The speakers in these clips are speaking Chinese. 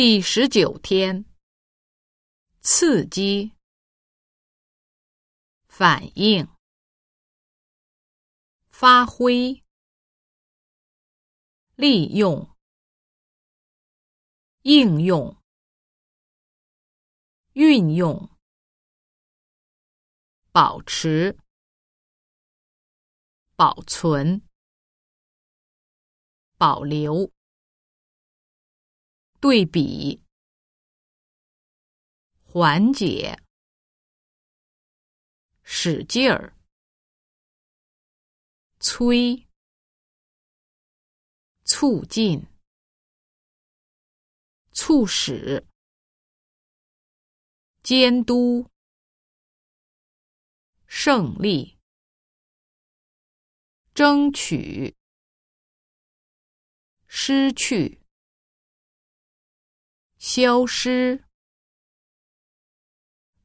第十九天，刺激、反应、发挥、利用、应用、运用、保持、保存、保留。对比，缓解，使劲儿，催，促进，促使，监督，胜利，争取，失去。消失、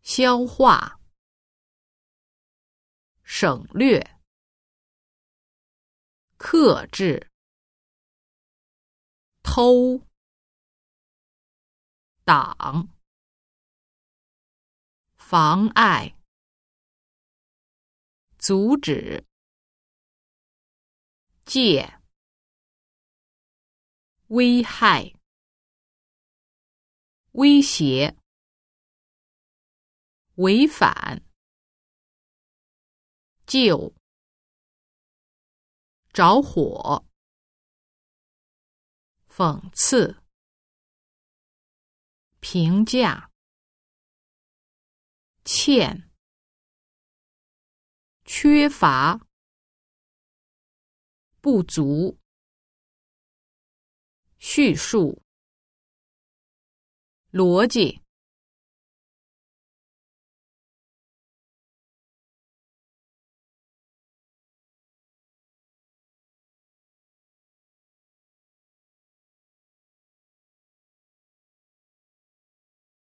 消化、省略、克制、偷、挡、妨碍、阻止、借、危害。威胁、违反、救、着火、讽刺、评价、欠、缺乏、不足、叙述。逻辑。